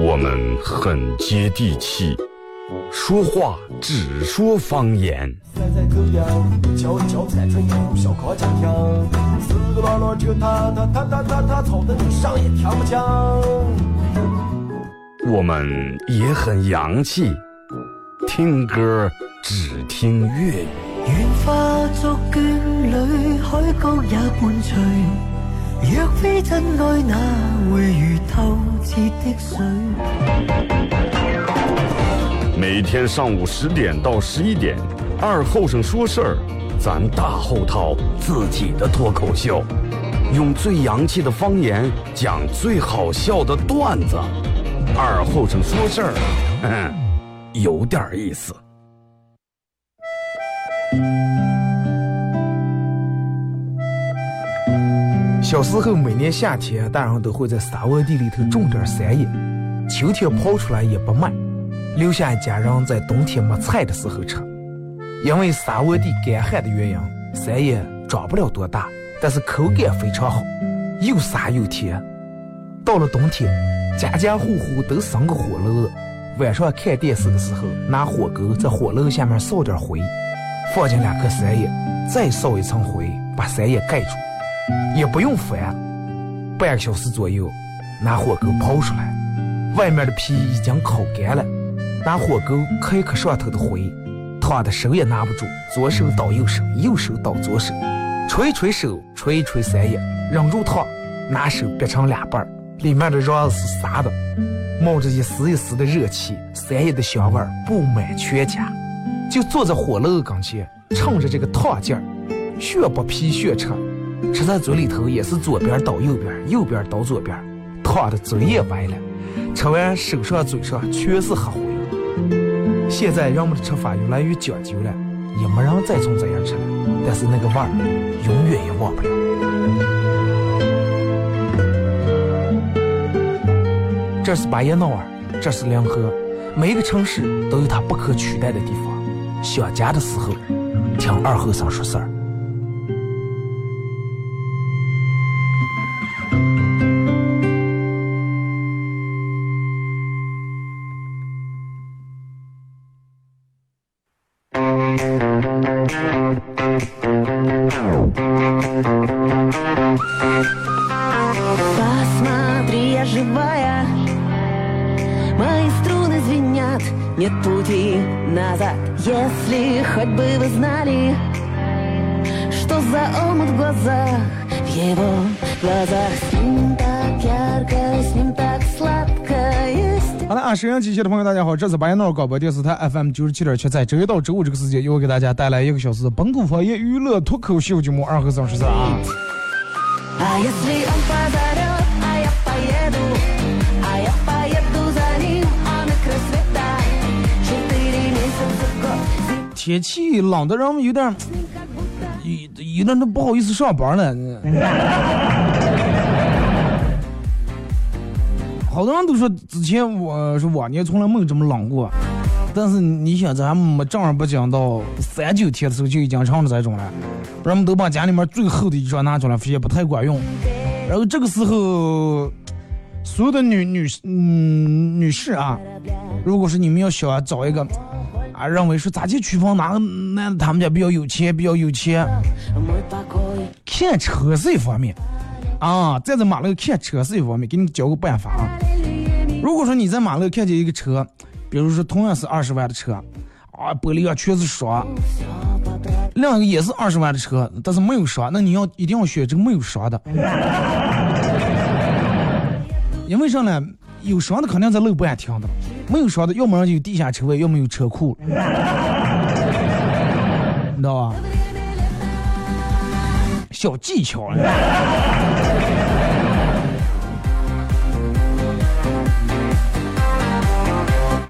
我们很接地气，说话只说方言。我们也很洋气，听歌只听粤语。愿化作眷侣，海角也伴随。若非真爱，哪会如透彻的水？每天上午十点到十一点，二后生说事儿，咱大后套自己的脱口秀，用最洋气的方言讲最好笑的段子。二后生说事儿，嗯，有点意思。小时候，每年夏天，大人都会在沙窝地里头种点山野，秋天刨出来也不卖，留下家人在冬天没菜的时候吃。因为沙窝地干旱的原因，山野长不了多大，但是口感非常好，又沙又甜。到了冬天，家家户户都生个火炉，晚上看电视的时候，拿火钩在火炉下面烧点灰，放进两颗山叶，再烧一层灰，把山叶盖住，也不用翻，半个小时左右，拿火钩刨出来，外面的皮已经烤干了，拿火钩磕一磕上头的灰，烫的手也拿不住，左手倒右手，右手倒左手，捶一捶手，捶一捶三叶，忍住烫，拿手掰成两半。里面的瓤是沙的，冒着一丝一丝的热气，三叶的香味布满全家。就坐在火炉跟前，趁着这个烫劲儿，血不皮血吃，吃在嘴里头也是左边倒右边，右边倒左边，烫的嘴也歪了。吃完手上嘴上全是黑灰。现在人们的吃法越来越讲究了，也没人再从这样吃了，但是那个味儿永远也忘不了。这是巴彦淖尔，这是临河，每一个城市都有它不可取代的地方。想家的时候，听二后生说事儿。收音机前的朋友，大家好！这是白银淖尔广播电视台 FM 九十七点七，在周一到周五这个时间，又给大家带来一个小时本土方言娱乐脱口秀节目《二和三十三》啊。天气冷的让我们有点，有有点都不好意思上班了。好多人都说之前我是往年从来没有这么冷过，但是你想，咱没正儿八经到三九天的时候就已经成了这种了，人们都把家里面最厚的衣裳拿出来，发现不太管用。然后这个时候，所有的女女嗯女士啊，如果是你们要想找一个啊，认为说咋去区分哪个男的他们家比较有钱，比较有钱，看车是一方面。啊，站在马路看车是一方面，给你教个办法啊。如果说你在马路看见一个车，比如说同样是二十万的车，啊，玻璃上全是霜，另一个也是二十万的车，但是没有霜，那你要一定要选这个没有霜的，因为啥呢？有霜的肯定在路边停的，没有霜的要么就有地下车位，要么有车库，你知道吧？小技巧。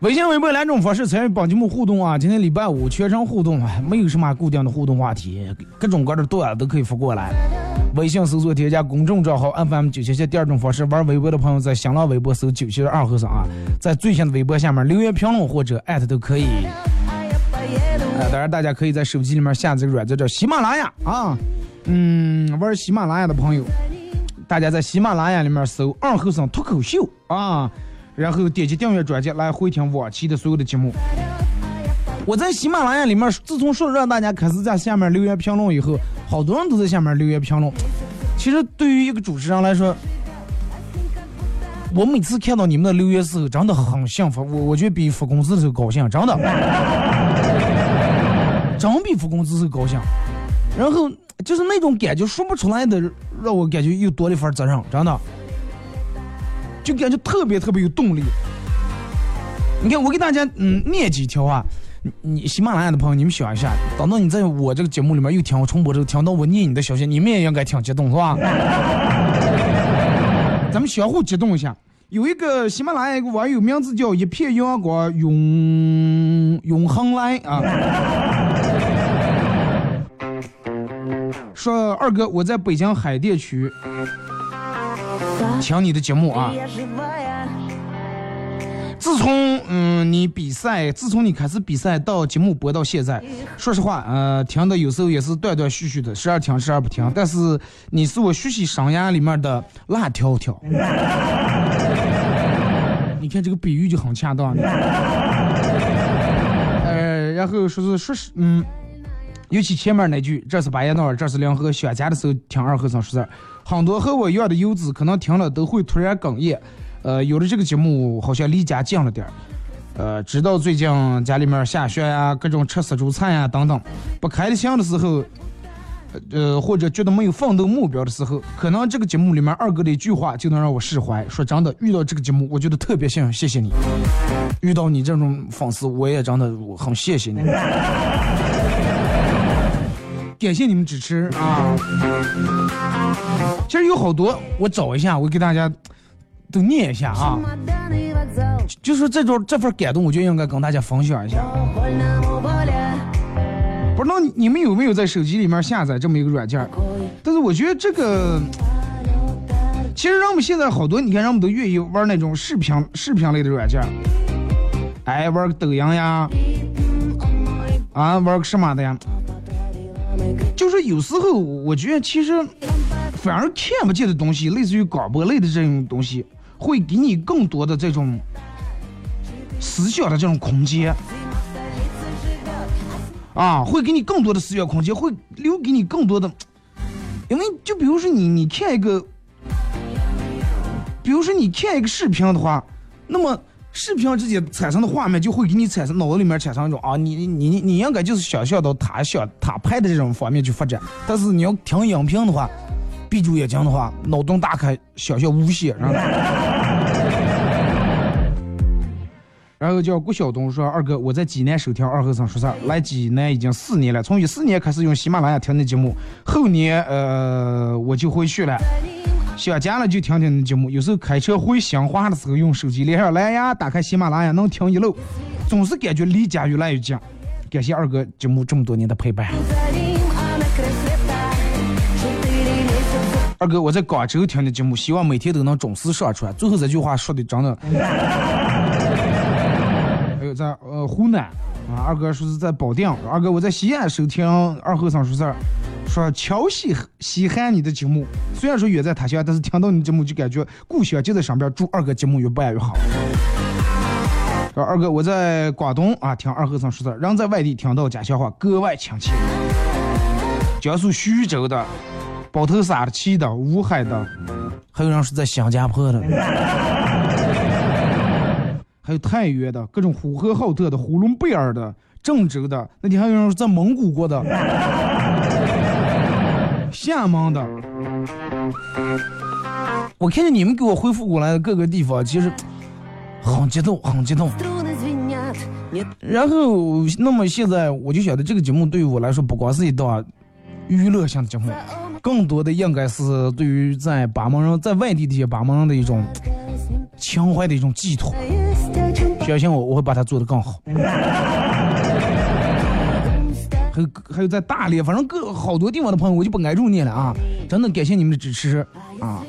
微信、微博两种方式参与帮节目互动啊！今天礼拜五全程互动，没有什么固定的互动话题，各种各样的段子都可以发过来。微信搜索添加公众账号 FM 九七七，第二种方式玩微博的朋友在新浪微博搜九七二和尚啊，在最新的微博下面留言评论或者艾特都可以。呃，当然大家可以在手机里面下载个软件叫喜马拉雅啊，嗯，玩喜马拉雅的朋友。大家在喜马拉雅里面搜“二后生脱口秀”啊，然后点击订阅专辑来回听往期的所有的节目。我在喜马拉雅里面，自从说让大家开始在下面留言评论以后，好多人都在下面留言评论。其实对于一个主持人来说，我每次看到你们的留言时候，真的很幸福。我我觉得比发工资的时候高兴，真的，真比发工资时候高兴。然后就是那种感觉说不出来的，让我感觉又多了一份责任，真的，就感觉特别特别有动力。你看，我给大家嗯念几条啊，你喜马拉雅的朋友，你们想一下，等到你在我这个节目里面又听我重播之后，听到我念你的消息，你们也应该挺激动，是吧？咱们相互激动一下。有一个喜马拉雅一个网友，名字叫一片阳光永永恒来啊，说二哥，我在北京海淀区听你的节目啊。自从嗯你比赛，自从你开始比赛到节目播到现在，说实话，呃，听的有时候也是断断续续的，时而听，时而不听。但是你是我学习生涯里面的辣条条。你看这个比喻就很恰当。呃，然后说是说是嗯，尤其前面那句，这是巴彦淖尔，这是临河，想家的时候听二和尚说事，很多和我一样的游子可能听了都会突然哽咽。呃，有了这个节目，好像离家近了点儿。呃，直到最近家里面下雪呀，各种吃杀猪菜呀等等，不开心的时候，呃，或者觉得没有奋斗目标的时候，可能这个节目里面二哥的一句话就能让我释怀。说真的，遇到这个节目，我觉得特别幸运，谢谢你。遇到你这种粉丝，我也真的很谢谢你。感谢你们支持啊！其实有好多，我找一下，我给大家。都念一下啊，就是这种这份感动，我就应该跟大家分享一下。不知道你们有没有在手机里面下载这么一个软件？但是我觉得这个，其实人们现在好多，你看人们都愿意玩那种视频视频类的软件，哎，玩个抖音呀，啊，玩个什么的呀？就是有时候我觉得其实反而看不见的东西，类似于广播类的这种东西。会给你更多的这种思想的这种空间啊，会给你更多的思想空间，会留给你更多的，因为就比如说你你看一个，比如说你看一个视频的话，那么视频之间产生的画面就会给你产生脑子里面产生一种啊，你你你你应该就是想象到他想他拍的这种方面去发展，但是你要听音频的话。闭住眼睛的话，脑洞大开，想象无限。然后叫郭晓东说：“二哥，我在济南收听二和尚说事儿，来济南已经四年了。从一四年开始用喜马拉雅听的节目，后年呃我就回去了。想家了就听听你节目。有时候开车回新华的时候，用手机连上蓝牙，打开喜马拉雅能听一路，总是感觉离家越来越近。感谢二哥节目这么多年的陪伴。”二哥，我在广州听的节目，希望每天都能准时上传。最后这句话说的真的。还有在呃湖南啊，二哥说是在保定。二哥，我在西安收听二和尚说事儿，说乔西稀罕你的节目，虽然说远在他乡，但是听到你节目就感觉故乡就在身边。祝二哥节目越办越好。说二哥，我在广东啊听二和尚说事儿，人在外地听到家乡话格外亲切。江苏徐州的。包头沙的、旗的、乌海的，还有人是在新加坡的，还有太原的，各种呼和浩特的、呼伦贝尔的、郑州的，那天还有人是在蒙古国的、厦门的。我看见你们给我回复过来的各个地方，其实很激动，很激动。然后，那么现在我就晓得这个节目对于我来说，不光是一档娱乐性的节目。更多的应该是对于在巴盟人在外地这些巴盟人的一种情怀的一种寄托。相信我，我会把它做得更好。还有还有在大连，反正各好多地方的朋友，我就不挨住你了啊！真的感谢你们的支持啊！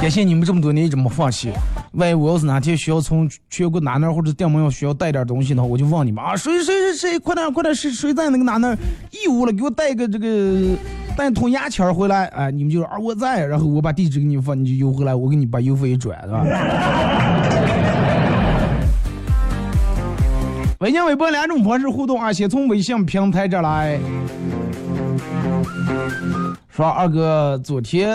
感谢你们这么多年一直没放弃。万一我要是哪天需要从全国哪那或者电门要需要带点东西的话，我就问你们啊，谁谁谁谁，快点快点，谁谁在那个哪那义乌了，给我带个这个带桶牙签回来，哎，你们就说啊我在，然后我把地址给你发，你就邮回来，我给你把邮费一转，是吧？微信、微博两种方式互动啊，先从微信平台这来。说二哥昨天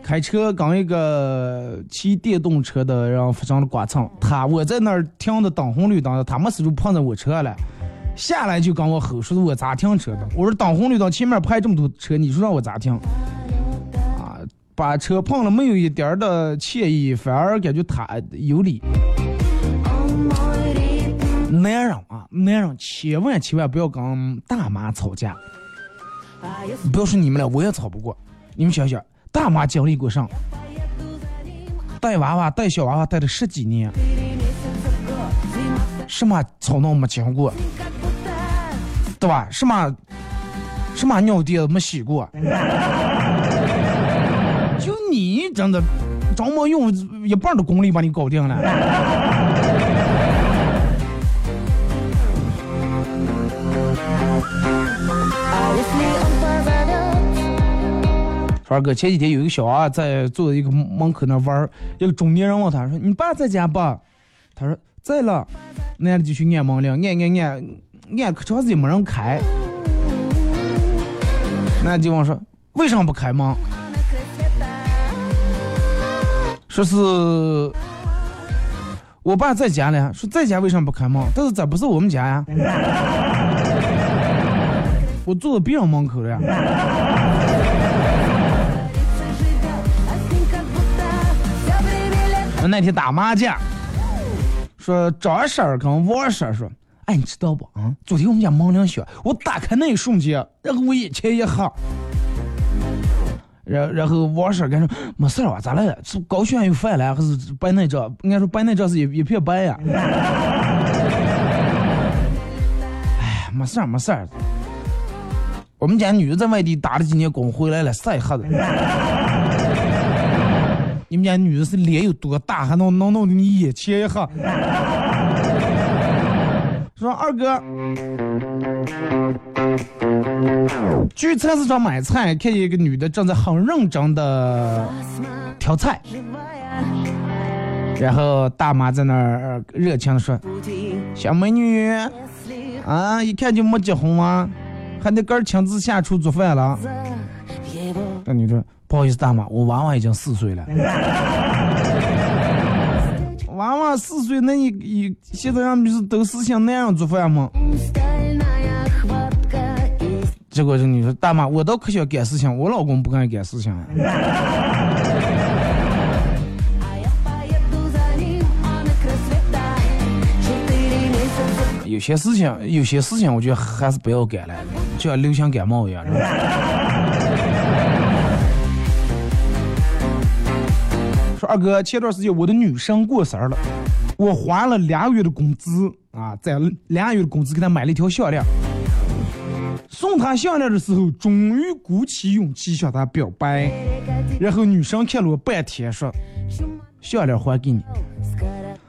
开车跟一个骑电动车的人发生了剐蹭，他我在那儿停的等红绿灯，他没死就碰到我车了，下来就跟我吼，说是我咋停车的？我说等红绿灯前面排这么多车，你说让我咋停？啊，把车碰了没有一点的歉意，反而感觉他有理。男人啊，男人千万千万不要跟大妈吵架。不要说你们了，我也吵不过。你们想想，大妈经历过啥？带娃娃、带小娃娃带了十几年，什么吵闹没经过，对吧？什么什么尿垫没洗过？就你真的，张没用一半的功力把你搞定了。二哥，前几天有一个小娃在坐在一个门口那玩一个中年人问他说：“你爸在家不？”他说：“在了。”男的就去按门铃，按按按，按可长时间没人开。男的就问说：“为什么不开门？”说是我爸在家呢。说在家为什么不开门？但是这不是我们家呀，我坐在别人门口了呀。那天打麻将，说张婶跟王婶说：“哎，你知道不？啊，昨天我们家门铃响，我打开那一瞬间，然后我眼前一黑。然然后王婶跟说：没事吧？咋了？是高血压又犯了，还是白内障？应该说白内障是一一片白呀。哎，没事儿没事儿我们家女的在外地打了几年工回来了，晒黑的。你们家女的是脸有多大，还能能弄得你眼前一黑？说二哥，去菜市场买菜，看见一个女的正在很认真的挑菜，然后大妈在那儿热情的说：“小美女，啊，一看就没结婚啊，还得个亲自下厨做饭了。”那女的。不好意思，大妈，我娃娃已经四岁了。娃娃四岁，那你你现在让不是都是像那样做饭吗？结果这女说，大妈，我倒可想干事情，我老公不敢干事情。有些事情，有些事情，我觉得还是不要干了，就像流行感冒一样。二哥，前段时间我的女生过生日了，我花了两个月的工资啊，在两个月的工资给她买了一条项链。送她项链的时候，终于鼓起勇气向她表白。然后女生看了我半天，说：“项链还给你。”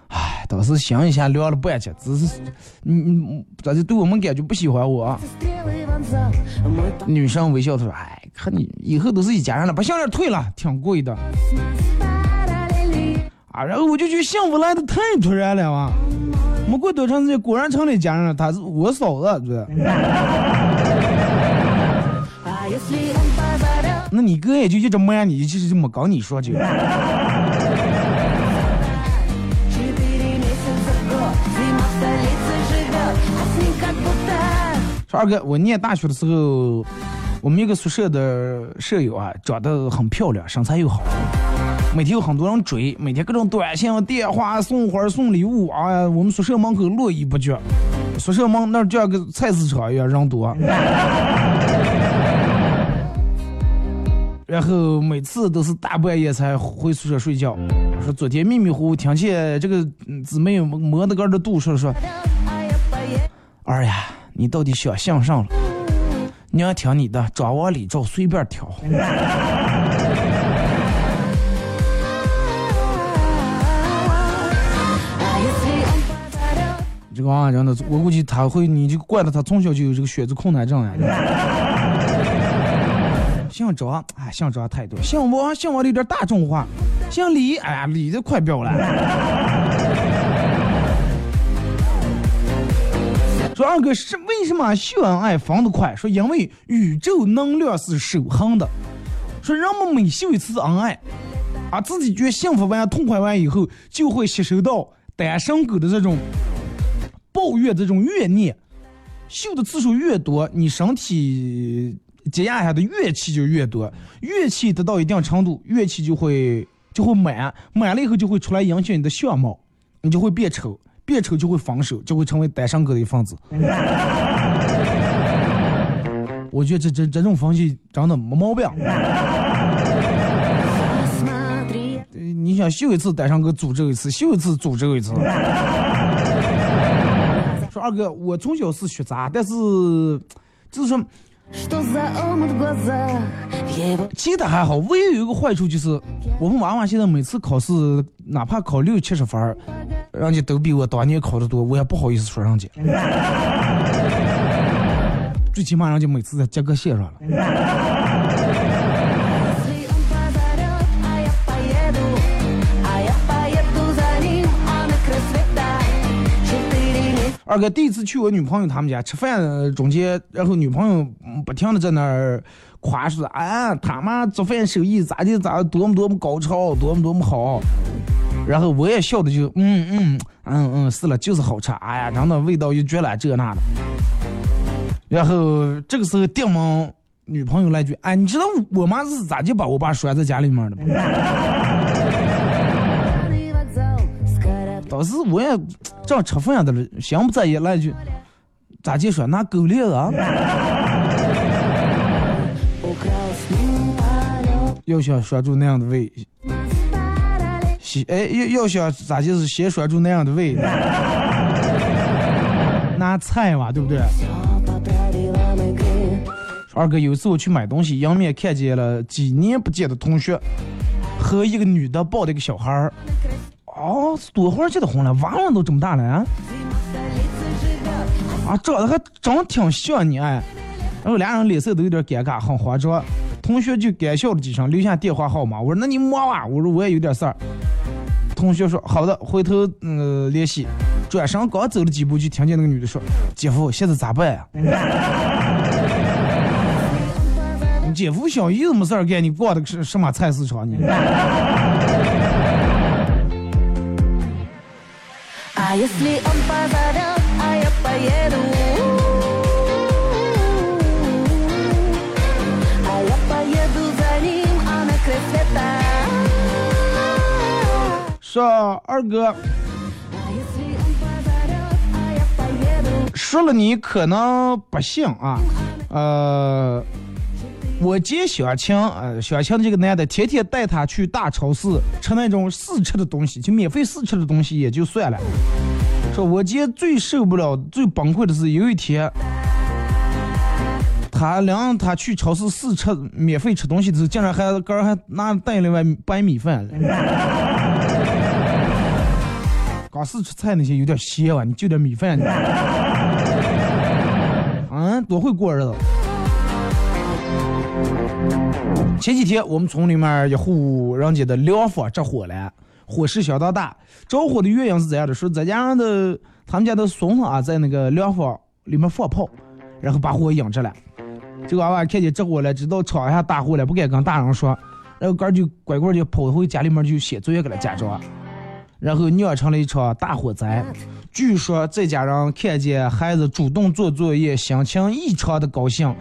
哎，当时想一下聊了半天，只是你你咋就对我们感觉不喜欢我？女生微笑说：“哎，看你以后都是一家人了，把项链退了，挺贵的。”啊，然后我就觉得幸福来的太突然了哇！没过多长时间，果然成了家人了。他是我嫂子，这。那你哥也就一直瞒你，其实就没跟你说就。说二哥，我念大学的时候，我们一个宿舍的舍友啊，长得很漂亮，身材又好。每天有很多人追，每天各种短信、电话、送花、送礼物哎啊！我们宿舍门口络绎不绝，宿舍门那儿就像个菜市场一样，人多。然后每次都是大半夜才回宿舍睡觉。说昨天迷迷糊糊听见这个姊妹磨的个的肚说说：“二呀，你到底想向上了？娘听你的，张王李赵随便挑。” 这个啊，真的，我估计他会，你就怪了他从小就有这个选择困难症呀。姓张，哎，姓张太多，姓王，姓王的有点大众化，姓李，哎呀，李的快标了。说二哥是为什么秀恩爱防得快？说因为宇宙能量是守恒的。说人们每秀一次恩爱，啊，自己觉得幸福完、痛快完以后，就会吸收到单身狗的这种抱怨、这种怨念。秀的次数越多，你身体积压下的怨气就越多。怨气得到一定程度，怨气就会就会满，满了以后就会出来影响你的相貌，你就会变丑。变丑就会分手，就会成为单身狗的一份子。我觉得这这这种分析真的没毛病。你想秀一次单身狗，诅咒一次；秀一次诅咒一次。说二哥，我从小是学渣，但是就是说。其他还好，唯一有一个坏处就是，我们娃娃现在每次考试，哪怕考六七十分，人家都比我当年考的多，我也不好意思说人家。最起码人家每次在及格线上了。二哥第一次去我女朋友他们家吃饭，中间然后女朋友不停的在那儿夸说，啊，他妈做饭手艺咋的咋多么多么高超，多么多么好。然后我也笑的就，嗯嗯嗯嗯，是了，就是好吃，哎呀，真的味道又绝了这那的。然后这个时候电门女朋友来句，哎，你知道我妈是咋就把我爸拴在家里面的吗？时我也正吃饭的了，心不在焉来句，咋就说拿狗链子啊？要想拴住那样的胃，先哎要要想咋就是先拴住那样的胃，拿菜嘛，对不对？二哥有一次我去买东西，迎面看见了几年不见的同学和一个女的抱着一个小孩儿。哦，多会儿结的婚了，娃娃都这么大了啊！啊，长得还真挺像你哎。然后俩人脸色都有点尴尬，很慌张。同学就干笑了几声，留下电话号码。我说那你忙吧，我说我也有点事儿。同学说好的，回头嗯联系。转身刚走了几步，就听见那个女的说：“姐夫，现在咋办呀？” 你姐夫小姨子没事儿干，你逛的是什么菜市场呢？说二哥，说了你可能不信啊，呃。我姐小青，呃，小青这个男的天天带她去大超市吃那种试吃的东西，就免费试吃的东西也就算了。说我姐最受不了、最崩溃的是有一天，他领他去超市试吃免费吃东西的时候，竟然还哥还拿带了碗白米饭。刚试吃菜那些有点咸啊，你就点米饭。嗯，多会过日子。前几天我们村里面一户人家的凉房着火了，火势相当大。着火的原因是这样的：说这家人的他们家的孙子啊，在那个凉房里面放炮，然后把火引着了。这个娃娃看见着火了，知道闯下大祸了，不敢跟大人说，然后哥就乖乖的跑回家里面去写作业给了家长，然后酿成了一场大火灾。据说这家人看见孩子主动做作业，心情异常的高兴。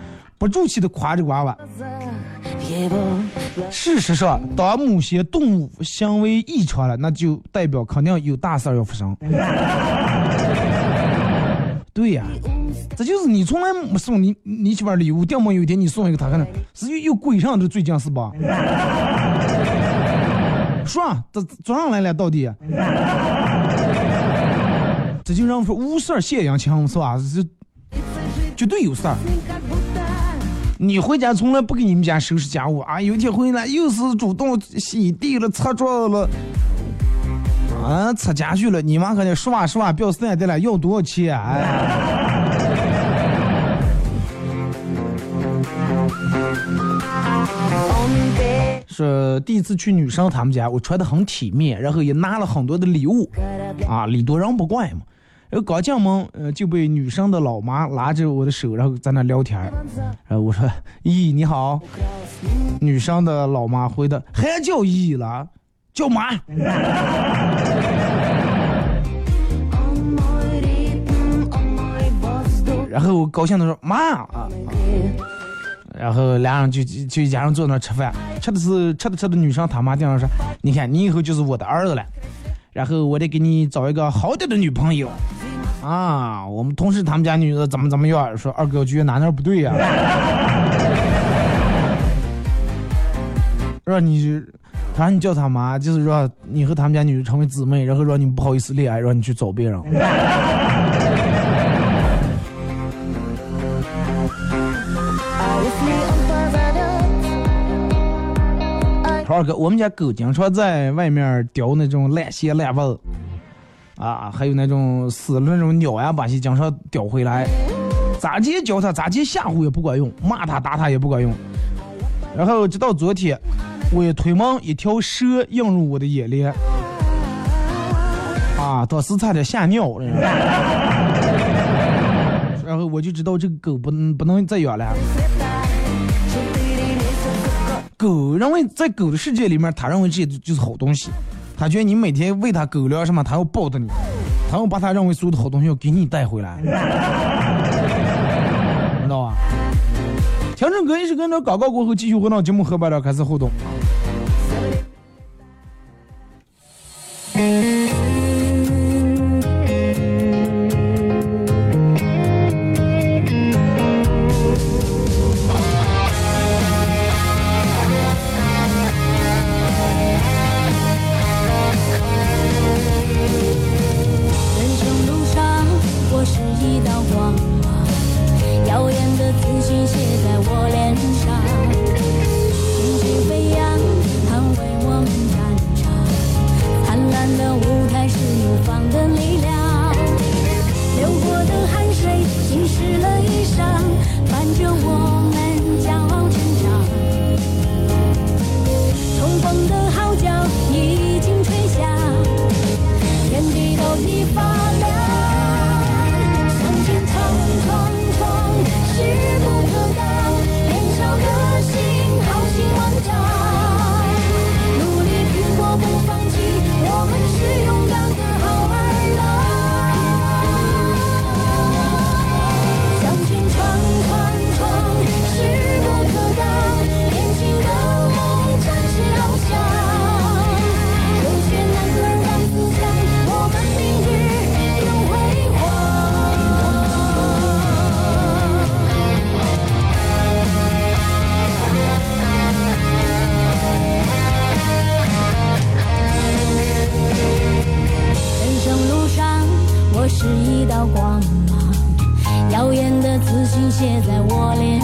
不住气的夸着娃娃。事实上，当某些动物行为异常了，那就代表肯定有大事要发生。对呀，这就是你从来没送你你媳妇礼物，掉么有一天你送一个他，可能是又又鬼上的最近是吧？说，这早上来了到底？这就让我说无事献殷勤是吧？这绝对有事儿。你回家从来不给你们家收拾家务啊！有一天回来又是主动洗地了、擦桌子了，啊，擦家具了。你妈可得实话说话，不要三的了，要多少钱？哎。是第一次去女生他们家，我穿的很体面，然后也拿了很多的礼物，啊，礼多人不怪嘛。然后刚进门，呃，就被女生的老妈拉着我的手，然后在那聊天儿然后我说：“姨你好。”女生的老妈回的：“还叫姨了，叫妈。”然后我高兴的说：“妈啊！”然后俩人就就一家人坐那吃饭，吃的是吃的吃的，女生他妈这样说：“你看你以后就是我的儿子了。”然后我得给你找一个好点的女朋友。啊，我们同事他们家女的怎么怎么样？说二哥我觉得哪哪不对呀？让你，他让你叫他妈，就是说你和他们家女的成为姊妹，然后让你不好意思恋爱，让你去找别人。二哥，我们家狗经常在外面叼那种烂鞋烂袜。啊，还有那种死了那种鸟呀，把些经常叼回来，咋接教他，咋接吓唬也不管用，骂他打他也不管用。然后直到昨天，我一推门，一条蛇映入我的眼帘，啊，当时差点吓尿了。然后我就知道这个狗不能不能再养了。狗认为在狗的世界里面，他认为这些就是好东西。他觉得你每天喂他狗粮什么，他要抱着你，他要把他认为所有的好东西要给你带回来，知道吧？听着歌一是跟着广告过后，继续回到节目后半段开始互动。写在我脸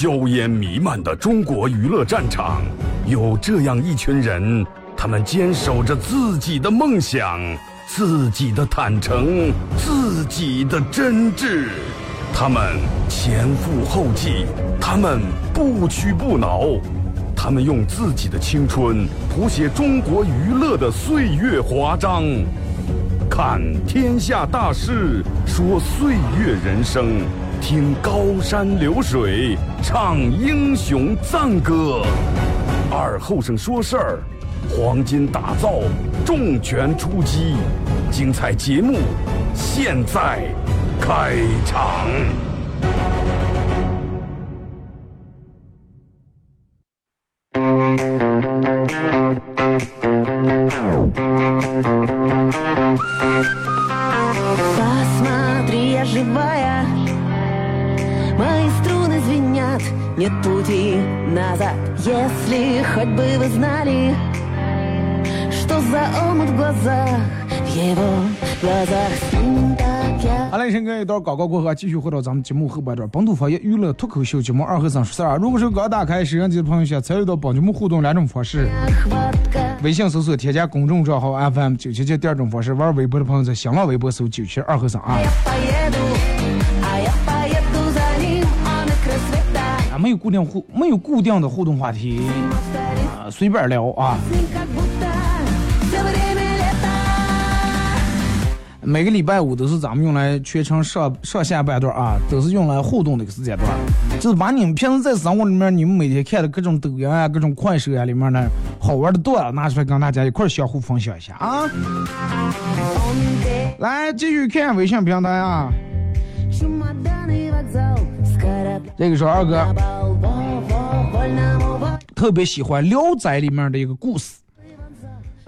硝烟弥漫的中国娱乐战场，有这样一群人，他们坚守着自己的梦想，自己的坦诚，自己的真挚。他们前赴后继，他们不屈不挠，他们用自己的青春谱写中国娱乐的岁月华章。看天下大事，说岁月人生，听高山流水，唱英雄赞歌。二后生说事儿，黄金打造，重拳出击，精彩节目现在开场。应该一段广告过后继续回到咱们节目后半段本土方言娱乐脱口秀节目二和尚说事儿啊。如果说刚打开收音机的朋友想参与到帮节目互动两种方式。微信搜索添加公众账号 fm 九七七第二种方式。玩微博的朋友在新浪微博搜九七二和尚啊。啊没有固定互没有固定的互动话题啊随便聊啊。每个礼拜五都是咱们用来全程上上下半段啊，都是用来互动的一个时间段，就是把你们平时在生活里面，你们每天看的各种抖音啊，各种快手啊，里面的好玩的段拿出来跟大家一块相互分享一下啊。来，继续看微信平台啊。这个是二哥。特别喜欢聊斋里面的一个故事。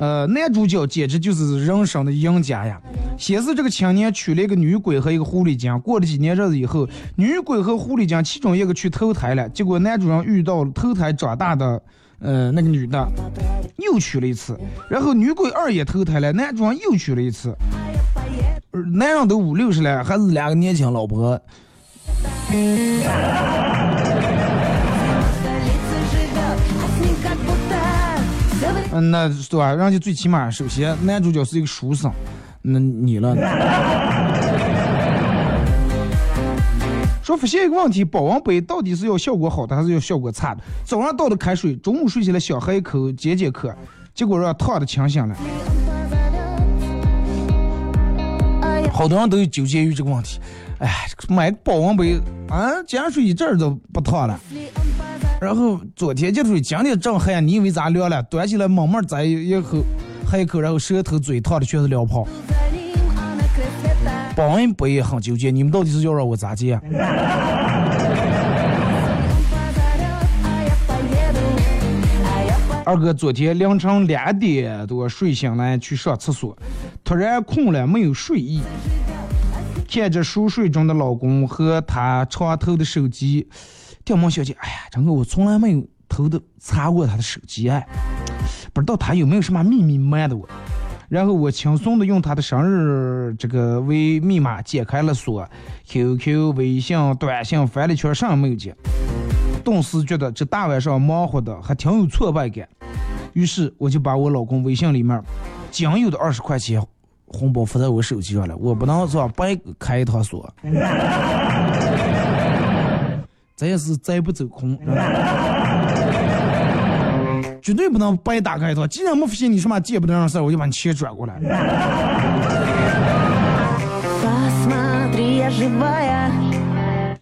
呃，男主角简直就是人生的赢家呀！先是这个青年娶了一个女鬼和一个狐狸精，过了几年日子以后，女鬼和狐狸精其中一个去投胎了，结果男主人遇到了投胎长大的呃那个女的，又娶了一次，然后女鬼二也投胎了，男主人又娶了一次，呃男人都五六十了，还是两个年轻老婆，嗯，那对吧？人家最起码首先男主角是一个书生，那你了？说发现一个问题，保温杯到底是要效果好的还是要效果差的？早上倒的开水，中午睡起来想喝一口解解渴，结果让烫的清醒了。好多人都纠结于这个问题。哎，买个保温杯啊，碱水一阵都不烫了。然后昨天接水，今天正黑，你以为咋凉了？端起来猛猛再一口，喝一口，然后舌头嘴烫的全是凉泡。保温杯也很纠结，你们到底是要让我咋接？二哥昨天凌晨两点多睡醒来去上厕所，突然困了没有睡意，看着熟睡中的老公和他床头的手机，掉毛小姐，哎呀，真的我从来没有偷的查过他的手机哎，不知道他有没有什么秘密瞒的我。然后我轻松的用他的生日这个为密码解开了锁，QQ、微信、短信翻了一圈，啥也没有见。顿时觉得这大晚上忙活的还挺有挫败感，于是我就把我老公微信里面仅有的二十块钱红包发在我手机上了我不能说白开一趟锁。咱也是再不走空。绝对不能白打开一趟既然没发现你什么见不得人的事我就把你钱转过来。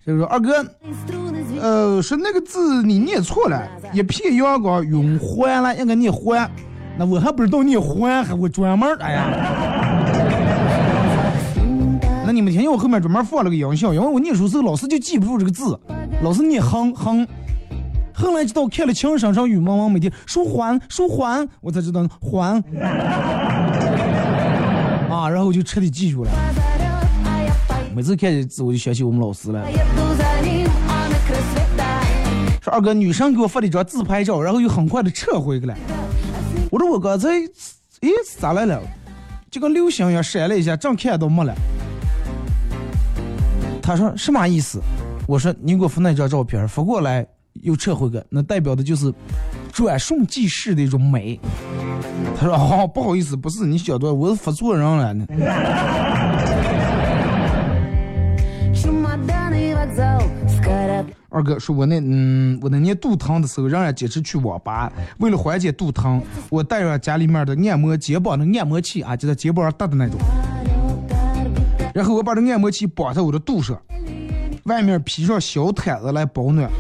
就是说二哥呃说那个字你念错了一片阳光永欢了应该念欢那我还不知道念欢还会专门哎呀。你们听见我后面专门放了个音效，因为我念书时候老师就记不住这个字，老师念哼哼。后来直到看了《情深深雨蒙蒙》，每天说还说还，我才知道还。啊，然后我就彻底记住了。每次看见字，我就想起我们老师了。说二哥，女生给我发了一张自拍照，然后又很快的撤回去了。我说我刚才，哎，咋来了？就跟流星一样闪了一下，正看都没了。他说什么意思？我说你给我发那张照片发过来又撤回个那代表的就是转瞬即逝的一种美。他说哦不好意思不是你想多我是发错人了呢 二哥说我那嗯我那年肚疼的时候仍然坚持去网吧为了缓解肚疼我带着家里面的按摩肩膀的按摩器啊就在肩膀上搭的那种。然后我把这按摩器绑在我的肚上，外面披上小毯子来保暖。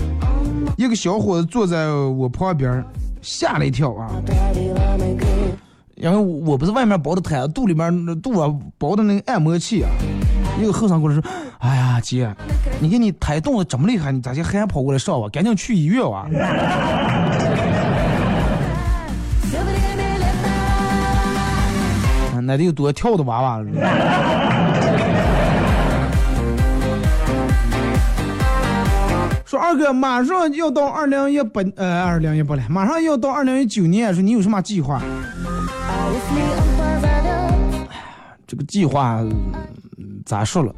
一个小伙子坐在我旁边，吓了一跳啊！因为我不是外面包的毯子，肚里面那肚啊包的那个按摩器啊。一个后生过来说：“哎呀，姐，你看你抬动的这么厉害，你咋就还跑过来上我？赶紧去医院吧！”那得有多跳的娃娃？说二哥，马上要到二零一八，呃，二零一八了，马上要到二零一九年。说你有什么计划？哎呀，这个计划咋说了？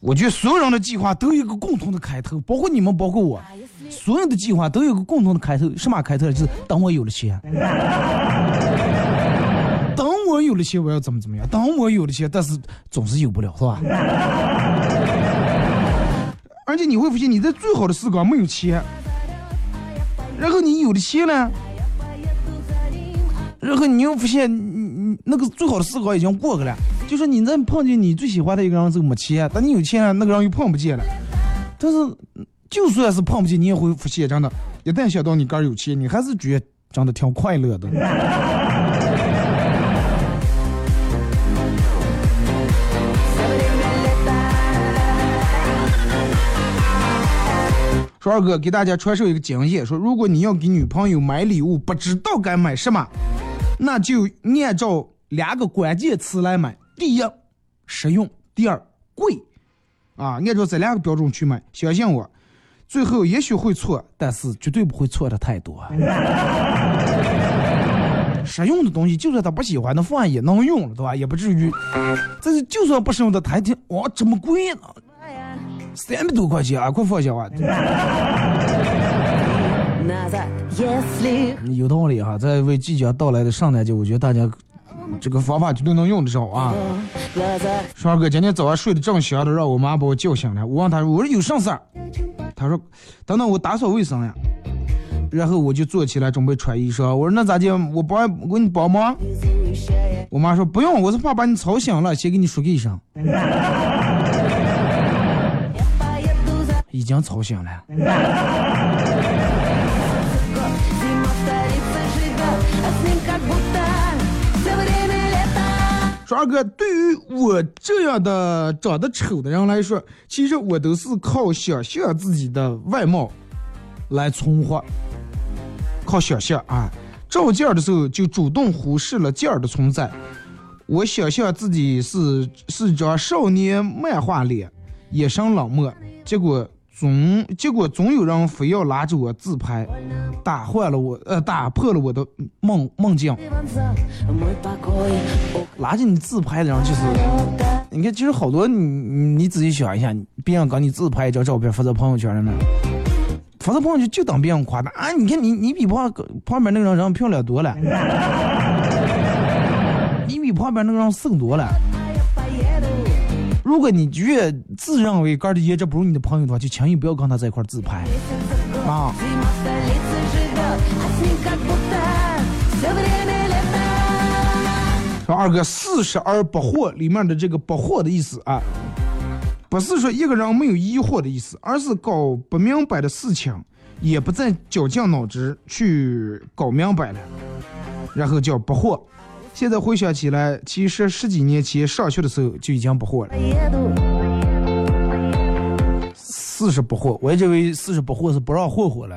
我觉得所有人的计划都有一个共同的开头，包括你们，包括我，所有的计划都有个共同的开头。什么开头？就是等我有了钱，等我有了钱我要怎么怎么样？等我有了钱，但是总是有不了，是吧？而且你会发现，你在最好的时光没有钱，然后你有了钱呢，然后你又发现，你你那个最好的时光已经过去了。就是你在碰见你最喜欢的一个人之后没钱，但你有钱了，那个人又碰不见了。但是就算是碰不见，你也会发现，真的，一旦想到你哥有钱，你还是觉得真的挺快乐的。说二哥给大家传授一个经验，说如果你要给女朋友买礼物，不知道该买什么，那就按照两个关键词来买：第一，实用；第二，贵。啊，按照这两个标准去买，相信我，最后也许会错，但是绝对不会错的太多。实用的东西，就算他不喜欢，那放也能用了，对吧？也不至于。但是就算不实用的，他还听哇这么贵呢，三百多块钱啊快放下吧 有道理哈在为即将到来的圣诞节我觉得大家这个方法绝对能用得着啊。帅哥今天早上睡得正香的让我妈把我叫醒了我问他我说有什事儿。他说等等我打扫卫生呀。然后我就坐起来准备穿衣裳。我说那咋的我帮我给你帮忙。我妈说不用我是怕把你吵醒了先给你说个一声已经吵醒了。说二哥，对于我这样的长得丑的人来说，其实我都是靠想象自己的外貌来存活，靠想象啊，照镜的时候就主动忽视了镜儿的存在。我想象自己是是张少年漫画脸，眼神冷漠，结果。总结果总有人非要拉着我自拍打坏了我呃打破了我的梦梦境。拉着你自拍的人就是你看其实好多你你仔细想一下别人给你自拍一张照片发在朋友圈里呢发到朋友圈就等别人夸他啊你看你你比旁旁边那个人漂亮多了 你比旁边那个人瘦多了。如果你越自认为哥的颜值不如你的朋友的话就轻易不要跟他在一块自拍。啊。说二哥四十而不惑里面的这个不惑的意思啊不是说一个人没有疑惑的意思而是搞不明白的事情也不再绞尽脑汁去搞明白了然后叫不惑。现在回想起来，其实十几年前上学的时候就已经不惑了。四十不惑，我认为四十不惑是不让霍霍了。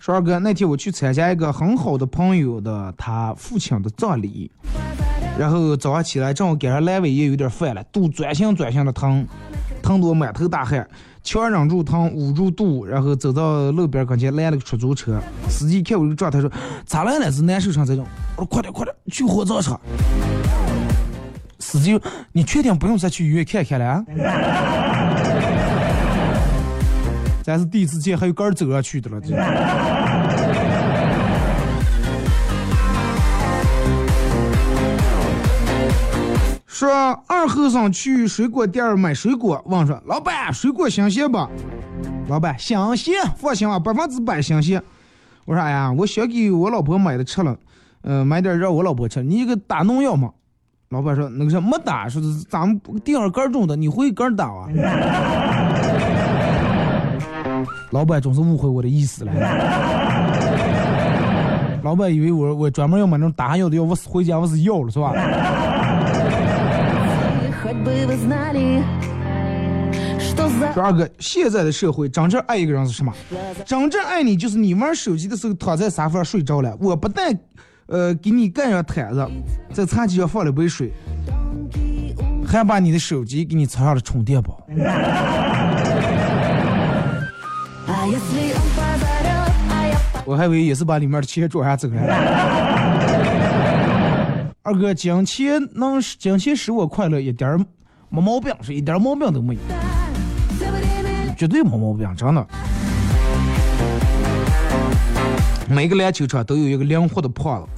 说二哥，那天我去参加一个很好的朋友的他父亲的葬礼，然后早上起来正好赶上阑尾炎有点犯了，肚转向转向的疼，疼得我满头大汗。强忍住疼，捂住肚，然后走到路边跟前拦了个出租车。司机看我这个状态说：“咋了？那是难受成这种？”我说：“快点，快点，去火葬场。”司机，你确定不用再去医院看看了？咱是第一次见还有杆走上去的了。说二后生去水果店买水果，问说：“老板，水果新鲜不？”老板：“新鲜，放心吧，百分之百新鲜。”我说：“哎呀，我想给我老婆买的吃了，呃，买点让我老婆吃。你给打农药吗？”老板说：“那个是没打，说是咱们地上杆种的，你会杆打啊？”老板总是误会我的意思了。老板以为我我专门要买那种打药的药，我回家我是要了是吧？说二哥，现在的社会真正爱一个人是什么？真正爱你就是你玩手机的时候躺在沙发上睡着了，我不但呃给你盖上毯子，在餐几上放了杯水，还把你的手机给你插上了充电宝。我还以为也是把里面的钱转下走了。二哥，金钱能金钱使我快乐，一点儿没毛病，是一点毛病都没有，绝对没毛病，真的。每个篮球场都有一个灵活的胖子，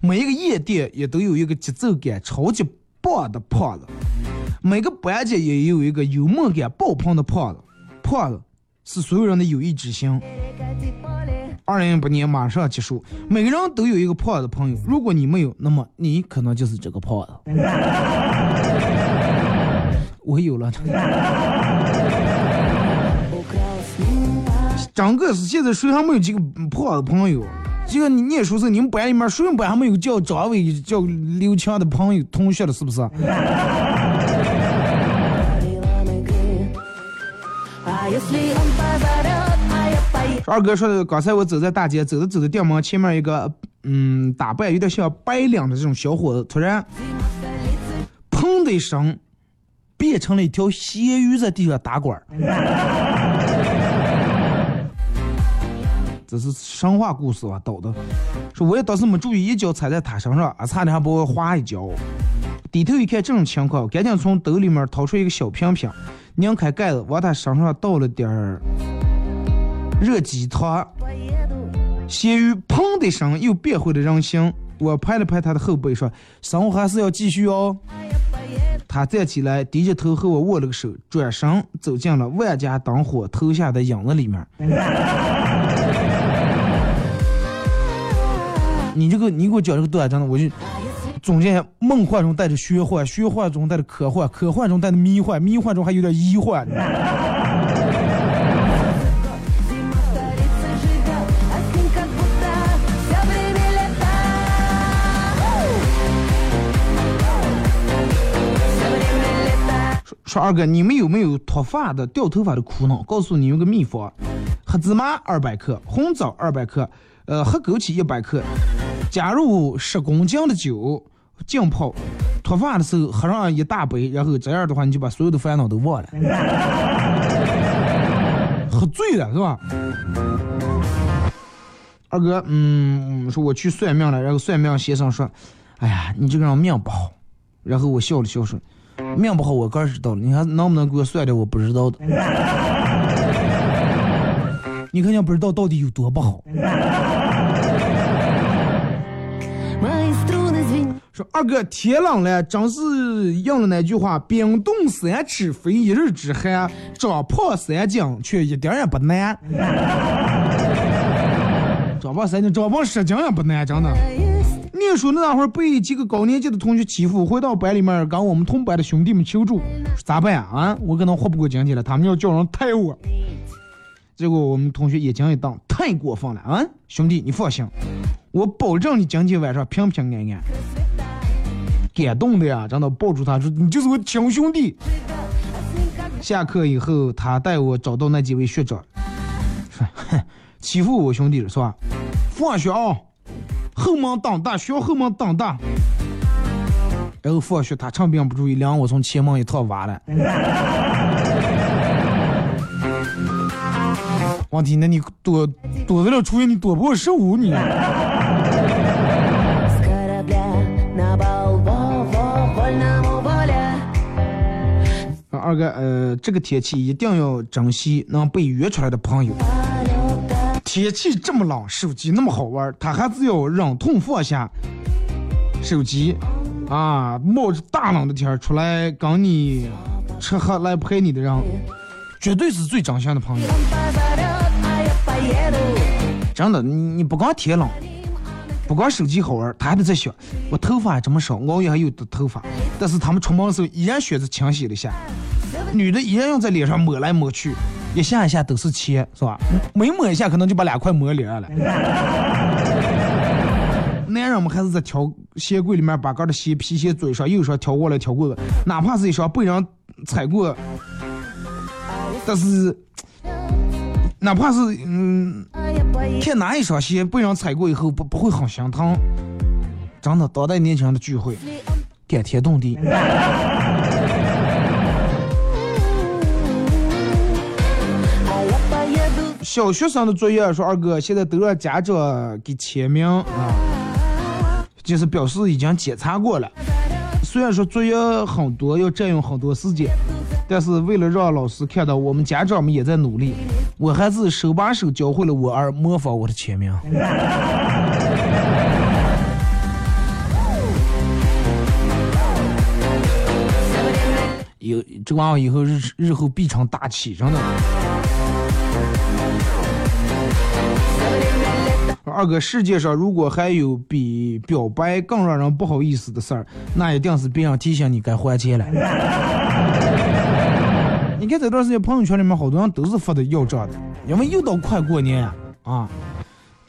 每一个夜店也都有一个节奏感超级棒的胖子，每个班级也有一个幽默感爆棚的胖子，胖子。是所有人的友谊之星。二零一八年马上结束，每个人都有一个胖的朋友。如果你没有，那么你可能就是这个胖子。我有了。张哥是现在谁还没有几个胖的朋友？这个你念书时候，你们班里面谁们班还没有叫张伟、叫刘强的朋友、同学的，是不是？二哥说的，刚才我走在大街，走着走着，店门前面一个，嗯，打扮有点像白领的这种小伙子，突然，砰的一声，变成了一条咸鱼在地上打滚儿。这是神话故事吧，倒的。说我也当时没注意，一脚踩在他身上，啊，差点还把我划一脚。低头一看这种情况，赶紧从兜里面掏出一个小瓶瓶。拧开盖子，往他身上倒了点儿热鸡汤，咸鱼砰的一声又变回了人形。我拍了拍他的后背，说：“生活还是要继续哦。”他站起来，低着头和我握了个手，转身走进了万家灯火投下的影子里面。你这个，你给我讲这个段，真的，我就。中间梦幻中带着玄幻，玄幻中带着科幻，科幻中带着迷幻，迷幻中还有点医幻。说二哥，你们有没有脱发的、掉头发的苦恼？告诉你们个秘方：黑芝麻二百克，红枣二百克，呃，黑枸杞一百克，加入十公斤的酒。浸泡，脱发的时候喝上一大杯，然后这样的话你就把所有的烦恼都忘了。喝醉了是吧？二哥，嗯，说我去算命了，然后算命先生说，哎呀，你这个人命不好。然后我笑了笑说，命不好我个知道了，你还能不能给我算点我不知道的？你肯定不知道到底有多不好。说二哥，天冷了，真是应了那句话：“冰冻三尺，非一日之寒；长胖三斤，却一点也不难。”长胖三斤，长胖十斤也不难，真的。念书那会儿被几个高年级的同学欺负，回到班里面跟我们同班的兄弟们求助，咋办啊？我可能活不过今天了，他们要叫人抬我。结果我们同学眼睛一瞪：“太过分了啊！兄弟，你放心，我保证你今天晚上平平安安。”感动的呀，真的抱住他说：“你就是我亲兄弟。”下课以后，他带我找到那几位学长，说：“欺负我兄弟了是吧？放学啊，后门挡大需要后门挡大。然后放学他趁兵不注意连我从前门一套挖了。王婷那你躲躲得了初一你躲不过十五你 二哥呃这个天气一定要珍惜能被约出来的朋友。天气这么冷，手机那么好玩，他还是要忍痛放下手机，啊，冒着大冷的天出来跟你吃喝来陪你的人，绝对是最真心的朋友。真的，你你不光天冷，不光手机好玩，他还得在想，我头发还这么少，熬夜还有的头发，但是他们出门的时候依然选择清洗了一下，女的依然要在脸上抹来抹去。一下一下都是钱，是吧？每抹一下可能就把两块抹零了。男人们还是在调鞋柜里面把个儿的鞋皮鞋，左一双右一双调过来调过来，哪怕是一双被人踩过。但是哪怕是嗯，看哪一双鞋被人踩过以后，不不会很心疼。真的，当代年轻人的聚会，感天动地。小学生的作业说二哥现在都让家长给签名啊，就是表示已经检查过了。虽然说作业很多，要占用很多时间，但是为了让老师看到我们家长们也在努力，我还是手把手教会了我儿模仿我的签名。有这娃娃以后日日后必成大器，真的。二哥，世界上如果还有比表白更让人不好意思的事儿，那一定是别人提醒你该还钱了。你看这段时间朋友圈里面好多人都是发的要账的，因为又到快过年，啊，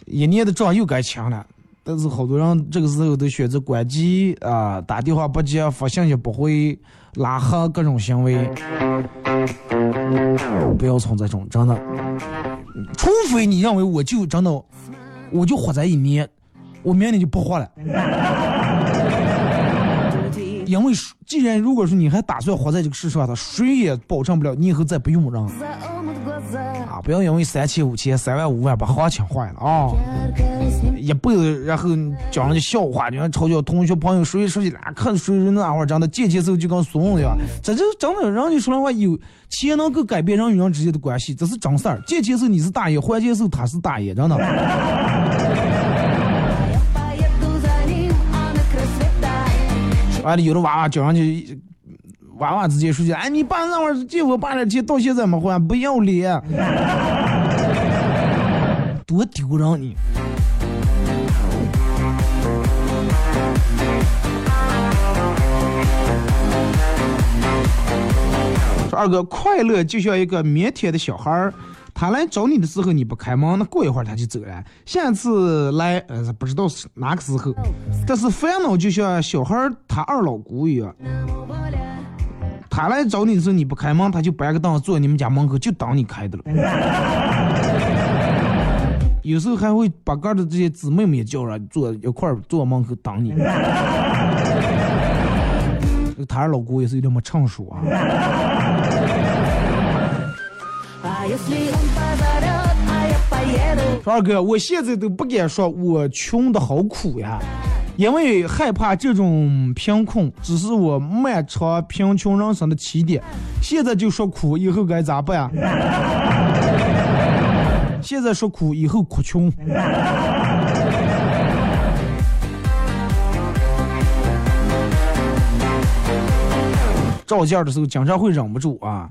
一年的账又该清了。但是好多人这个时候都选择关机啊，打电话不接，发信息不回，拉黑各种行为，不要从这种真的。除非你认为我就真的，我就活在一年我明年就不活了。因为既然如果说你还打算活在这个世上的谁也保障不了你以后再不用让。啊不要因为三千五千三万五万把行情坏了啊。一辈子然后讲人家笑话你看嘲笑同学朋友谁谁谁哪看谁人那会儿长得借钱时候就跟怂一样。这就真的人家说的话有钱能够改变人与人之间的关系这是真事儿。借钱时候你是大爷还钱时候他是大爷真的完了 有的娃娃讲上去娃娃直接说去，哎，你爸那会儿借我爸点钱，到现在没还，不要脸，多丢人你！说二哥，快乐就像一个腼腆的小孩儿，他来找你的时候你不开门，那过一会儿他就走了。下次来，呃，不知道是哪个时候。但是烦恼就像小孩儿他二老姑一样，他来找你的时候你不开门他就搬个凳子坐你们家门口就等你开的了。有时候还会把哥的这些姊妹们也叫上坐一块儿坐门口等你。这个她老公也是有点没成熟啊。二哥我现在都不敢说我穷的好苦呀。因为害怕这种贫困只是我漫长贫穷人生的起点。现在就说苦，以后该咋办呀？现在说苦，以后哭穷。照镜的时候经常会忍不住啊，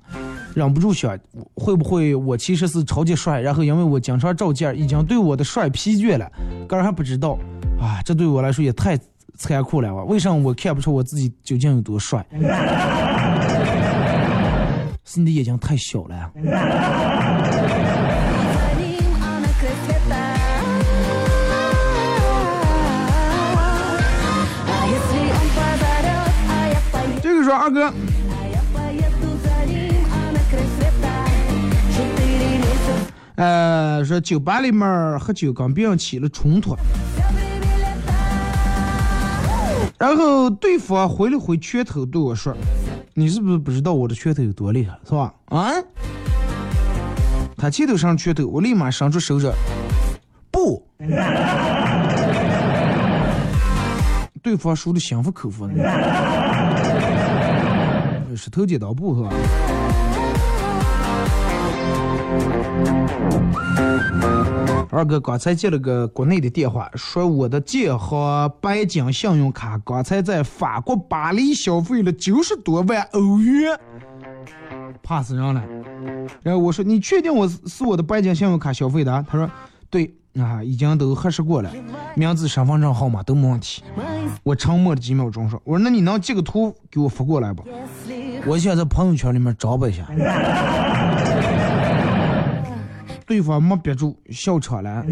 忍不住想会不会我其实是超级帅然后因为我经常照镜已经对我的帅疲倦了个人还不知道啊这对我来说也太残酷了吧为什么我看不出我自己究竟有多帅？是你的眼睛太小了呀。这个说二哥呃说酒吧里面喝酒跟别人起了冲突。然后对方挥了挥拳头对我说你是不是不知道我的拳头有多厉害是吧？啊？他气头上拳头我立马伸出手指不。对方输的心服口服石头剪刀布是吧？二哥刚才接了个国内的电话，说我的建行白金信用卡刚才在法国巴黎消费了九十多万欧元，怕死人了。然后我说：“你确定我是是我的白金信用卡消费的？”他说：“对，啊，已经都核实过了，名字、身份证号码都没问题。”我沉默了几秒钟，说：“我说那你能截个图给我发过来不？我想在朋友圈里面找吧一下。”对方没憋住笑场了。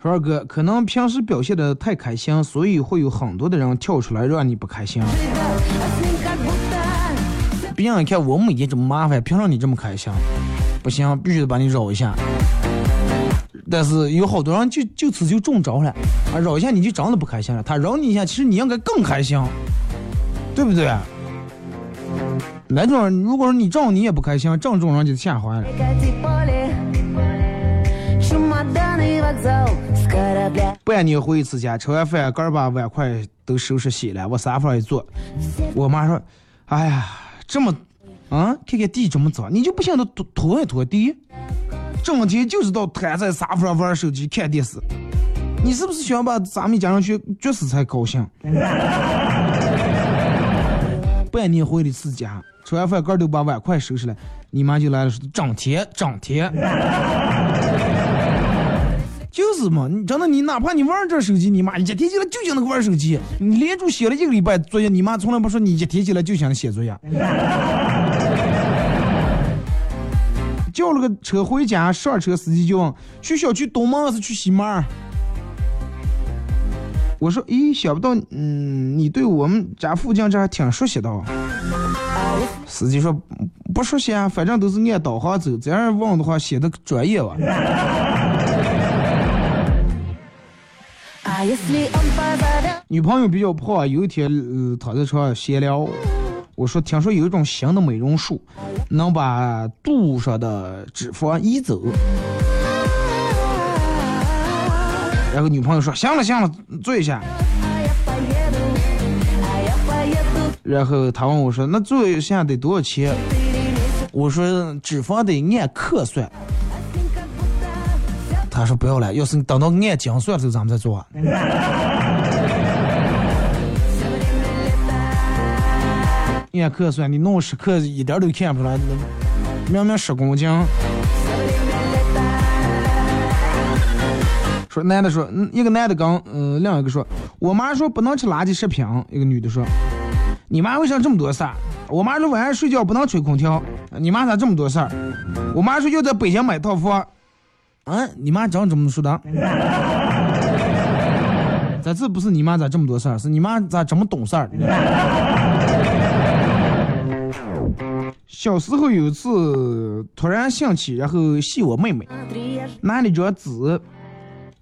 说二哥，可能平时表现的太开心，所以会有很多的人跳出来让你不开心。别人看我每天这么麻烦，凭什么你这么开心？不行，必须得把你绕一下。但是有好多人就就此就中招了，啊，绕一下你就真的不开心了。他绕你一下，其实你应该更开心，对不对？那种人，如果说你中你也不开心，正中人就下怀了。半年回一次家，吃完饭，哥儿把碗筷都收拾洗了，我沙发上一坐，我妈说：“哎呀，这么，啊，看看地这么脏，你就不想着拖拖一拖地？整天就知道瘫在沙发上玩手机看电视，你是不是想把咱们家人去撅死才高兴？”半年回了一次家，吃完饭刚都把碗筷收拾了，你妈就来了，说：“整天整天。”是嘛，你真的，你哪怕你玩这手机，你妈一天起来就想那个玩手机，你连着写了一个礼拜作业，你妈从来不说你一天起来就想写作业。叫了个车回家，上车司机就问去小区东门还是去西门？我说，咦，想不到，嗯，你对我们家附近这还挺熟悉的哦。司机说不熟悉啊，反正都是按导航走，这样问的话显得专业吧。女朋友比较胖，有一天呃躺在床上闲聊，我说听说有一种新的美容术能把肚上的脂肪移走。然后女朋友说行了行了，做一下。然后她问我说那做一下得多少钱？我说脂肪得按克算。他说不要了，要是等到按斤算的时候咱们再做。按克算，你弄十克一点都看不出来，明明十公斤。说男的说，嗯一个男的刚，嗯、另一个说，我妈说不能吃垃圾食品。一个女的说，你妈为啥这么多事儿？我妈说晚上睡觉不能吹空调。你妈咋这么多事儿？我妈说要在北京买套房。啊，你妈长这么说的？咱这不是你妈咋这么多事儿，是你妈咋这么懂事儿？小时候有一次突然兴起，然后系我妹妹，拿了张纸，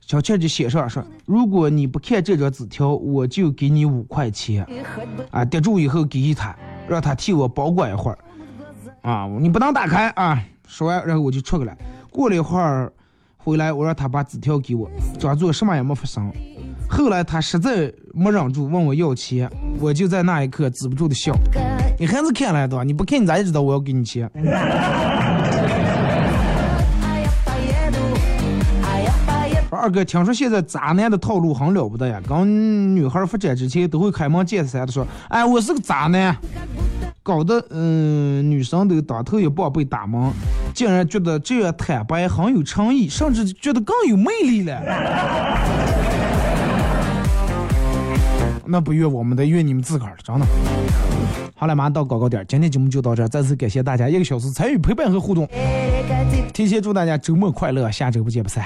小倩就写上说：“如果你不看这张纸条，我就给你五块钱。”啊，叠住以后给她，让她替我保管一会儿。啊，你不能打开啊！说完，然后我就出去了。过了一会儿，回来我让他把纸条给我，装作什么也没发生。后来他实在没忍住问我要钱，我就在那一刻止不住的笑。你还是看来的，你不看你咋知道我要给你钱？二哥，听说现在渣男的套路很了不得呀，跟女孩发展之前都会开门见山的说：“哎，我是个渣男，搞得嗯女生都当头一棒被打懵竟然觉得这样坦白很有诚意甚至觉得更有魅力了。那不怨我们的怨你们自个儿了真的。好了马上到高高点今天节目就到这再次感谢大家一个小时参与陪伴和互动。提前祝大家周末快乐下周不见不散。